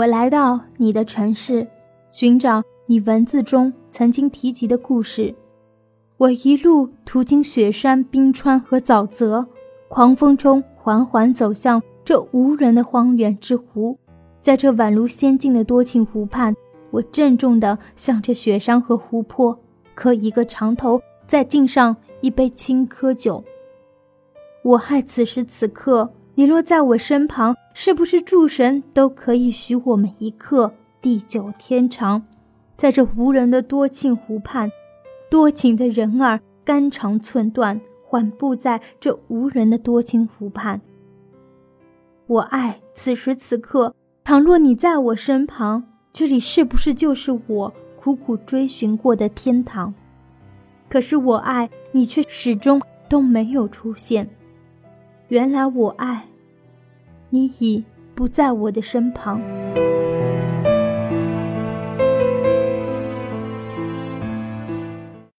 我来到你的城市，寻找你文字中曾经提及的故事。我一路途经雪山、冰川和沼泽，狂风中缓缓走向这无人的荒原之湖。在这宛如仙境的多情湖畔，我郑重地向着雪山和湖泊磕一个长头，再敬上一杯青稞酒。我爱此时此刻。你若在我身旁，是不是诸神都可以许我们一刻地久天长？在这无人的多情湖畔，多情的人儿肝肠寸断，缓步在这无人的多情湖畔。我爱此时此刻，倘若你在我身旁，这里是不是就是我苦苦追寻过的天堂？可是我爱你，却始终都没有出现。原来我爱。你已不在我的身旁。